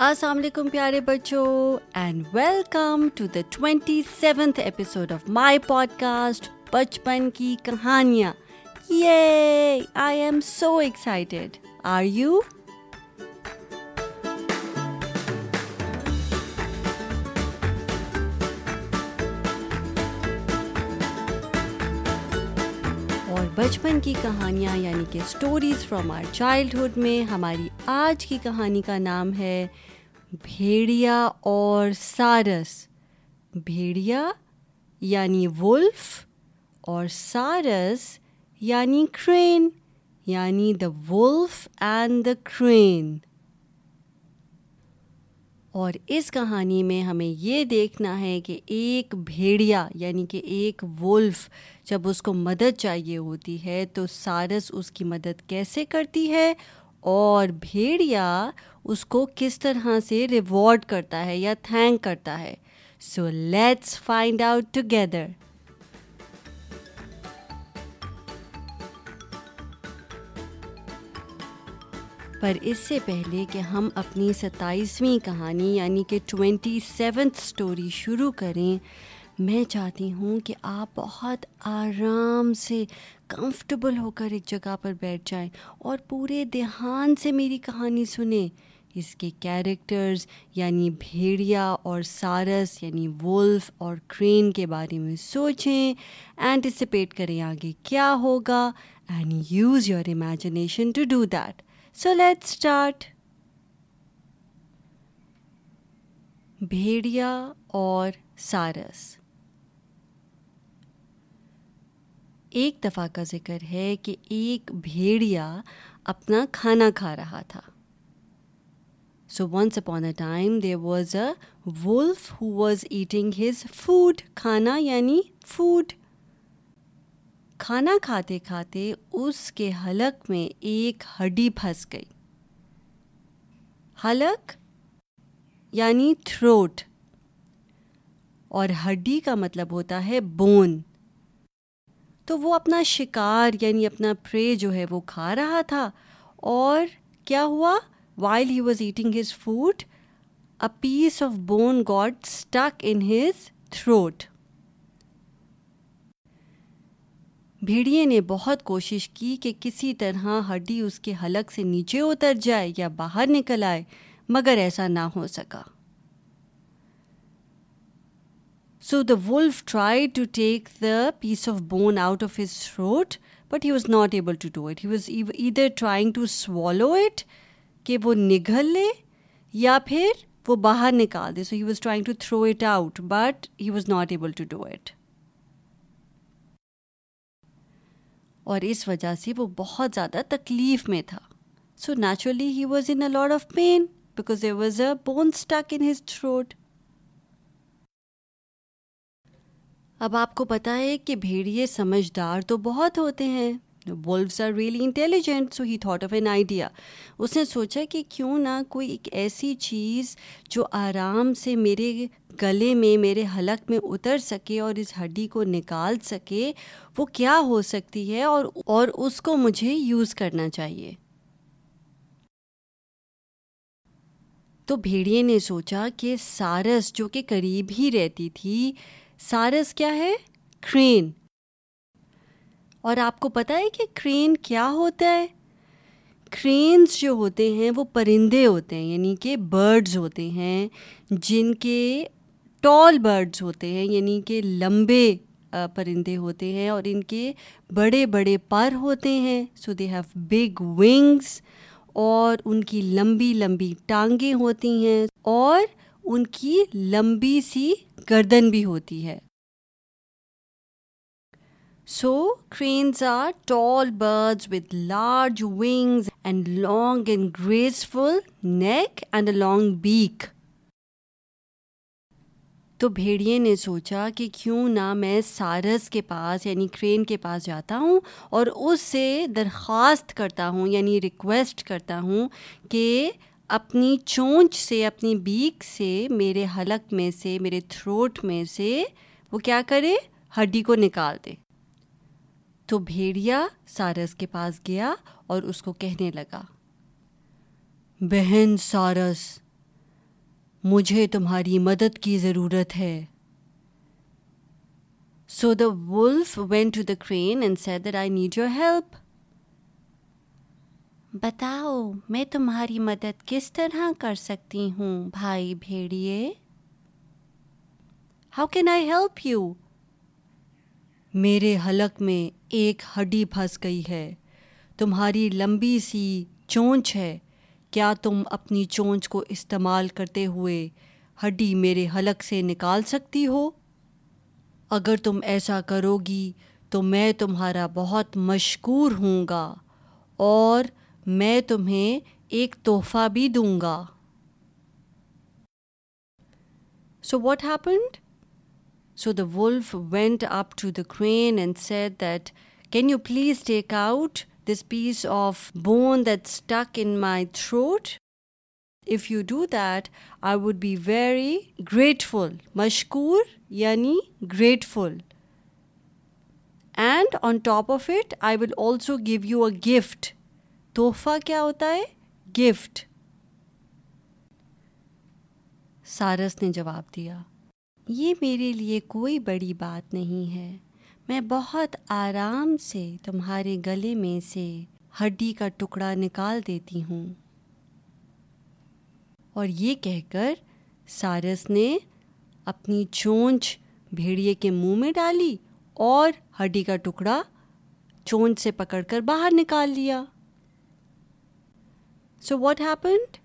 السلام علیکم پیارے بچوں and welcome to the twenty seventh episode of my podcast بچپن کی کہانیاں یہ I am so excited are you بچپن کی کہانیاں یعنی کہ اسٹوریز فرام آر چائلڈہڈ میں ہماری آج کی کہانی کا نام ہے بھیڑیا اور سارس۔ بھیڑیا یعنی ولف اور سارس یعنی کرین یعنی دا ولف اینڈ دا کرین اور اس کہانی میں ہمیں یہ دیکھنا ہے کہ ایک بھیڑیا یعنی کہ ایک وولف جب اس کو مدد چاہیے ہوتی ہے تو سارس اس کی مدد کیسے کرتی ہے اور بھیڑیا اس کو کس طرح سے ریوارڈ کرتا ہے یا تھینک کرتا ہے؟ So let's find out together پر اس سے پہلے کہ ہم اپنی ستائیسویں کہانی یعنی کہ ٹوینٹی سیونتھ اسٹوری شروع کریں، میں چاہتی ہوں کہ آپ بہت آرام سے کمفرٹیبل ہو کر ایک جگہ پر بیٹھ جائیں اور پورے دھیان سے میری کہانی سنیں۔ اس کے کیریکٹرز یعنی بھیڑیا اور سارس یعنی ولف اور کرین کے بارے میں سوچیں اینٹیسپیٹ کریں آگے کیا ہوگا and use your imagination to do that so let start بھیڑیا اور سارس ایک دفعہ کا ذکر ہے کہ ایک بھیڑیا اپنا کھانا کھا رہا تھا so once upon a time there was a wolf who was eating his food کھانا یعنی فوڈ کھانا کھاتے کھاتے اس کے حلق میں ایک ہڈی پھنس گئی۔ حلق یعنی تھروٹ۔ اور ہڈی کا مطلب ہوتا ہے بون۔ تو وہ اپنا شکار یعنی اپنا پرے جو ہے وہ کھا رہا تھا۔ اور کیا ہوا؟ While he was eating his food a piece of bone got stuck in his throat بھیڑیے نے بہت کوشش کی کہ کسی طرح ہڈی اس کے حلق سے نیچے اتر جائے یا باہر نکل آئے، مگر ایسا نہ ہو سکا۔ So the wolf try to take the piece of bone out of his throat but he was not able to do it he was either trying to swallow it کہ وہ نگل لے، یا پھر وہ باہر نکال دے۔ So he was trying to throw it out but he was not able to do it اور اس وجہ سے وہ بہت زیادہ تکلیف میں تھا۔ So naturally he was in a lot of pain because there was a bone stuck in his throat اب آپ کو پتا ہے کہ بھیڑیے سمجھدار تو بہت ہوتے ہیں۔ Wolves are really intelligent so he thought of an idea اس نے سوچا کہ کیوں نہ کوئی ایک ایسی چیز جو آرام سے میرے گلے میں میرے حلق میں اتر سکے اور اس ہڈی کو نکال سکے وہ کیا ہو سکتی ہے اور اور اس کو مجھے یوز کرنا چاہیے تو بھیڑیے نے سوچا کہ سارس جو کہ قریب ہی رہتی تھی سارس کیا ہے کرین اور آپ کو پتہ ہے کہ کرین کیا ہوتا ہے؟ کرینس جو ہوتے ہیں وہ پرندے ہوتے ہیں یعنی کہ برڈز ہوتے ہیں، جن کے ٹال برڈز ہوتے ہیں یعنی کہ لمبے پرندے ہوتے ہیں اور ان کے بڑے بڑے پر ہوتے ہیں۔ So they have big wings اور ان کی لمبی لمبی ٹانگیں ہوتی ہیں اور ان کی لمبی سی گردن بھی ہوتی ہے۔ So cranes are tall birds with large wings and long and graceful neck and a long beak تو بھیڑیے نے سوچا کہ کیوں نہ میں سارس کے پاس یعنی کرین کے پاس جاتا ہوں اور اس سے درخواست کرتا ہوں یعنی ریکویسٹ کرتا ہوں کہ اپنی چونچ سے، اپنی بیک سے میرے حلق میں سے، میرے تھروٹ میں سے وہ کیا کرے؟ ہڈی کو نکال دے۔ تو بھیڑیا سارس کے پاس گیا اور اس کو کہنے لگا، بہن سارس، مجھے تمہاری مدد کی ضرورت ہے۔ So the wolf went to the crane and said that I need your help بتاؤ، میں تمہاری مدد کس طرح کر سکتی ہوں، بھائی بھیڑیے؟ How can I help you میرے حلق میں ایک ہڈی پھنس گئی ہے۔ تمہاری لمبی سی چونچ ہے۔ کیا تم اپنی چونچ کو استعمال کرتے ہوئے ہڈی میرے حلق سے نکال سکتی ہو؟ اگر تم ایسا کرو گی تو میں تمہارا بہت مشکور ہوں گا اور میں تمہیں ایک تحفہ بھی دوں گا۔ So what happened so the wolf went up to the crane and said that can you please take out this piece of bone that stuck in my throat if you do that I would be very grateful مشکور یعنی grateful and on top of it I will also give you a gift تحفہ کیا ہوتا ہے gift سارس نے جواب دیا یہ میرے لیے کوئی بڑی بات نہیں ہے۔ میں بہت آرام سے تمہارے گلے میں سے ہڈی کا ٹکڑا نکال دیتی ہوں۔ اور یہ کہہ کر سارس نے اپنی چونچ بھیڑیے کے منہ میں ڈالی اور ہڈی کا ٹکڑا چونچ سے پکڑ کر باہر نکال لیا۔ So what happened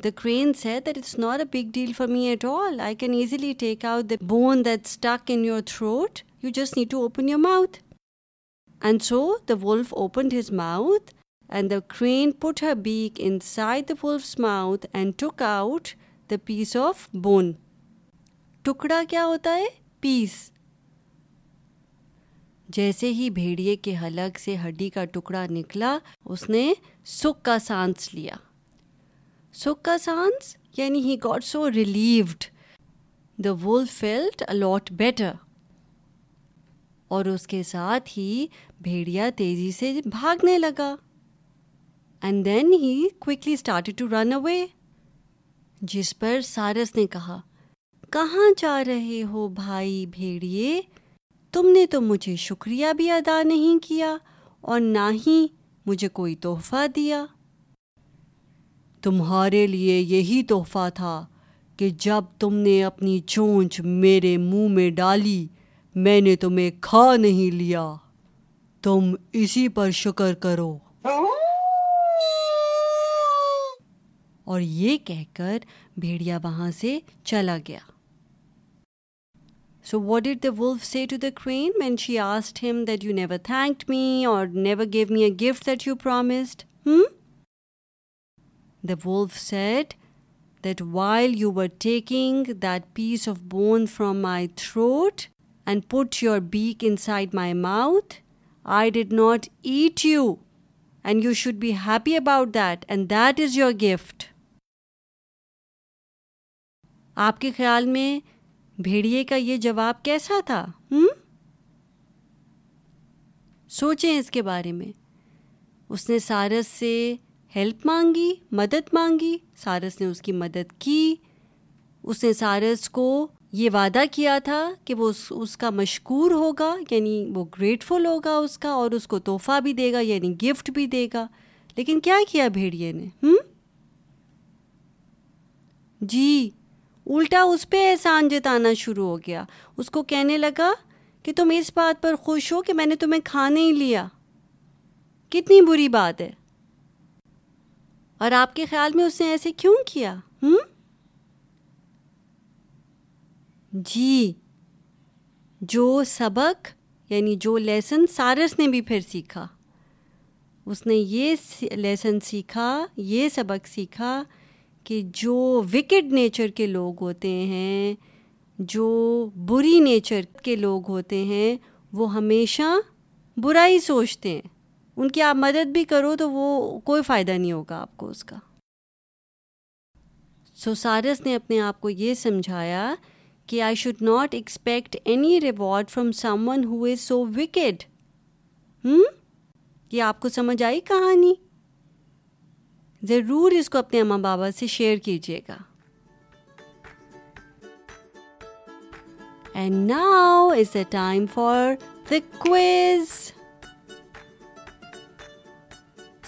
The crane said that it's not a big deal for me at all. I can easily take out the bone that's stuck in your throat. You just need to open your mouth. And so the wolf opened his mouth, and the crane put her beak inside the wolf's mouth and took out the piece of bone. ٹکڑا کیا ہوتا ہے پیس جیسے ہی بھیڑیے کے حلق سے ہڈی کا ٹکڑا نکلا اس نے سکھ کا سانس لیا سکھ کا سانس یعنی ہی گاٹ سو ریلیوڈ دا وول فیلٹ الاٹ بیٹر اور اس کے ساتھ ہی بھیڑیا تیزی سے بھاگنے لگا and then he quickly start to run away جس پر سارس نے کہا کہاں جا رہے ہو بھائی بھیڑیے تم نے تو مجھے شکریہ بھی ادا نہیں کیا اور نہ ہی مجھے کوئی تحفہ دیا تمہارے لیے یہی تحفہ تھا کہ جب تم نے اپنی چونچ میرے منہ میں ڈالی، میں نے تمہیں کھا نہیں لیا۔ تم اسی پر شکر کرو۔ اور یہ کہہ کر بھیڑیا وہاں سے چلا گیا۔ So what did the wolf say to the crane man she asked him that you never thank me or never give me a gift that you promised wolf said that while you are taking this of bone from my throat and put your beak inside my mouth I did not eat you and you should be happy about that and that is your gift آپ کے خیال میں بھیڑیے کا یہ جواب کیسا تھا ہوں سوچیں اس کے بارے میں اس نے سارس سے ہیلپ مانگی، مدد مانگی، سارس نے اس کی مدد کی۔ اس نے سارس کو یہ وعدہ کیا تھا کہ وہ اس اس کا مشکور ہوگا یعنی وہ گریٹفل ہوگا اس کا اور اس کو تحفہ بھی دے گا یعنی گفٹ بھی دے گا۔ لیکن کیا کیا بھیڑیے نے؟ ہم؟ جی الٹا اس پہ احسان جتانا شروع ہو گیا۔ اس کو کہنے لگا کہ تم اس بات پر خوش ہو کہ میں نے تمہیں کھانے ہی لیا۔ کتنی بری بات ہے۔ اور آپ کے خیال میں اس نے ایسے کیوں کیا؟ ہوں جی جو سبق یعنی جو لیسن سارس نے بھی پھر سیکھا۔ اس نے یہ لیسن سیکھا، یہ سبق سیکھا کہ جو وکڈ نیچر کے لوگ ہوتے ہیں، جو بری نیچر کے لوگ ہوتے ہیں، وہ ہمیشہ برائی سوچتے ہیں۔ ان کی آپ مدد بھی کرو تو وہ کوئی فائدہ نہیں ہوگا آپ کو اس کا۔ سو سارس نے اپنے آپ کو یہ سمجھایا کہ I should not expect any reward from someone who is so wicked ہوں یہ آپ کو سمجھ آئی کہانی؟ ضرور اس کو اپنے اماں بابا سے شیئر کیجیے گا۔ And now is a time for the quiz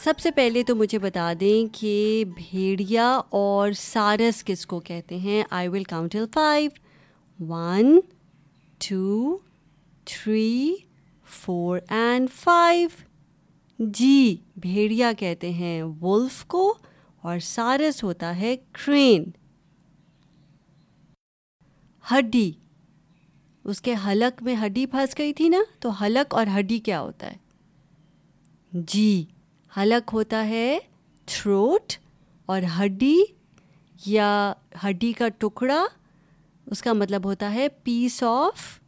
سب سے پہلے تو مجھے بتا دیں کہ بھیڑیا اور سارس کس کو کہتے ہیں؟ I will count till five one two three four and five جی بھیڑیا کہتے ہیں ولف کو اور سارس ہوتا ہے کرین ہڈی، اس کے حلق میں ہڈی پھنس گئی تھی نا؟ تو حلق اور ہڈی کیا ہوتا ہے؟ جی حلق ہوتا ہے تھروٹ اور ہڈی یا ہڈی کا ٹکڑا، اس کا مطلب ہوتا ہے پیس آف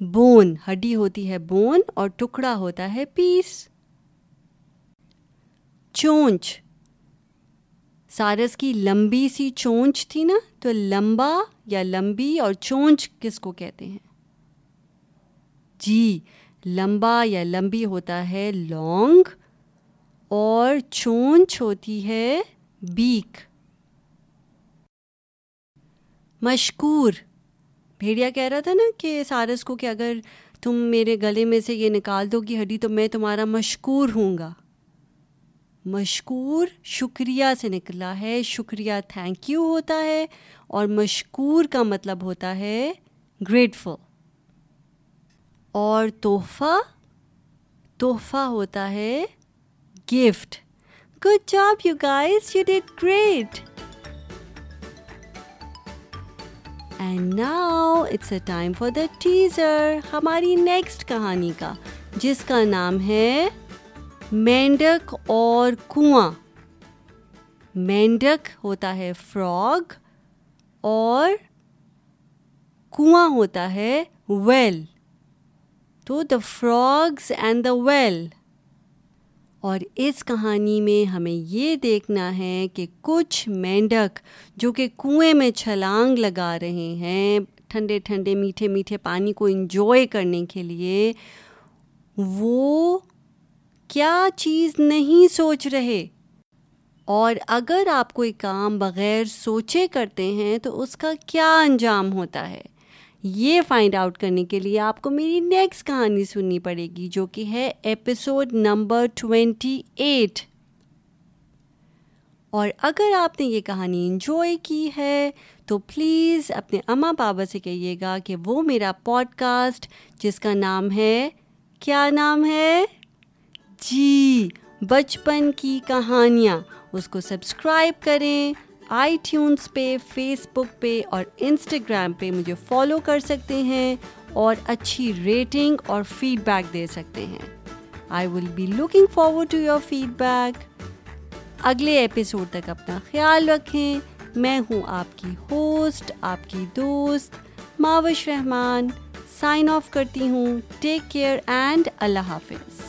بون ہڈی ہوتی ہے بون اور ٹکڑا ہوتا ہے پیس چونچ، سارس کی لمبی سی چونچ تھی نا، تو لمبا یا لمبی اور چونچ کس کو کہتے ہیں؟ جی لمبا یا لمبی ہوتا ہے لانگ اور چونچ ہوتی ہے بیک مشکور۔ بھیڑیا کہہ رہا تھا نا کہ سارس کو کہ اگر تم میرے گلے میں سے یہ نکال دو گی ہڈی تو میں تمہارا مشکور ہوں گا۔ مشکور شکریہ سے نکلا ہے، شکریہ تھینک یو ہوتا ہے اور مشکور کا مطلب ہوتا ہے گریٹفل اور تحفہ تحفہ ہوتا ہے gift good job you guys you did great and now it's a time for the teaser ہماری نیکسٹ کہانی کا جس کا نام ہے مینڈک اور کنواں مینڈک ہوتا ہے فراگ اور کنواں ہوتا ہے ویل تو دا فراگس اینڈ دا ویل اور اس کہانی میں ہمیں یہ دیکھنا ہے کہ کچھ مینڈک جو کہ کنویں میں چھلانگ لگا رہے ہیں، ٹھنڈے ٹھنڈے میٹھے میٹھے پانی کو انجوائے کرنے کے لیے، وہ کیا چیز نہیں سوچ رہے؟ اور اگر آپ کوئی کام بغیر سوچے کرتے ہیں تو اس کا کیا انجام ہوتا ہے؟ یہ فائنڈ آؤٹ کرنے کے لیے آپ کو میری نیکسٹ کہانی سننی پڑے گی، جو کہ ہے ایپیسوڈ نمبر ٹوینٹی ایٹ اور اگر آپ نے یہ کہانی انجوائے کی ہے، تو پلیز اپنے اماں بابا سے کہیے گا کہ وہ میرا پوڈ کاسٹ جس کا نام ہے، کیا نام ہے؟ جی بچپن کی کہانیاں۔ اس کو سبسکرائب کریں۔ آئی ٹیونس پہ فیس بک پہ اور انسٹاگرام پہ مجھے فالو کر سکتے ہیں اور اچھی ریٹنگ اور فیڈ بیک دے سکتے ہیں۔ I will be looking forward to your feedback اگلے ایپیسوڈ تک اپنا خیال رکھیں۔ میں ہوں آپ کی ہوسٹ آپ کی دوست ماوش رحمان۔ سائن آف کرتی ہوں۔ ٹیک کیئر اینڈ اللہ حافظ۔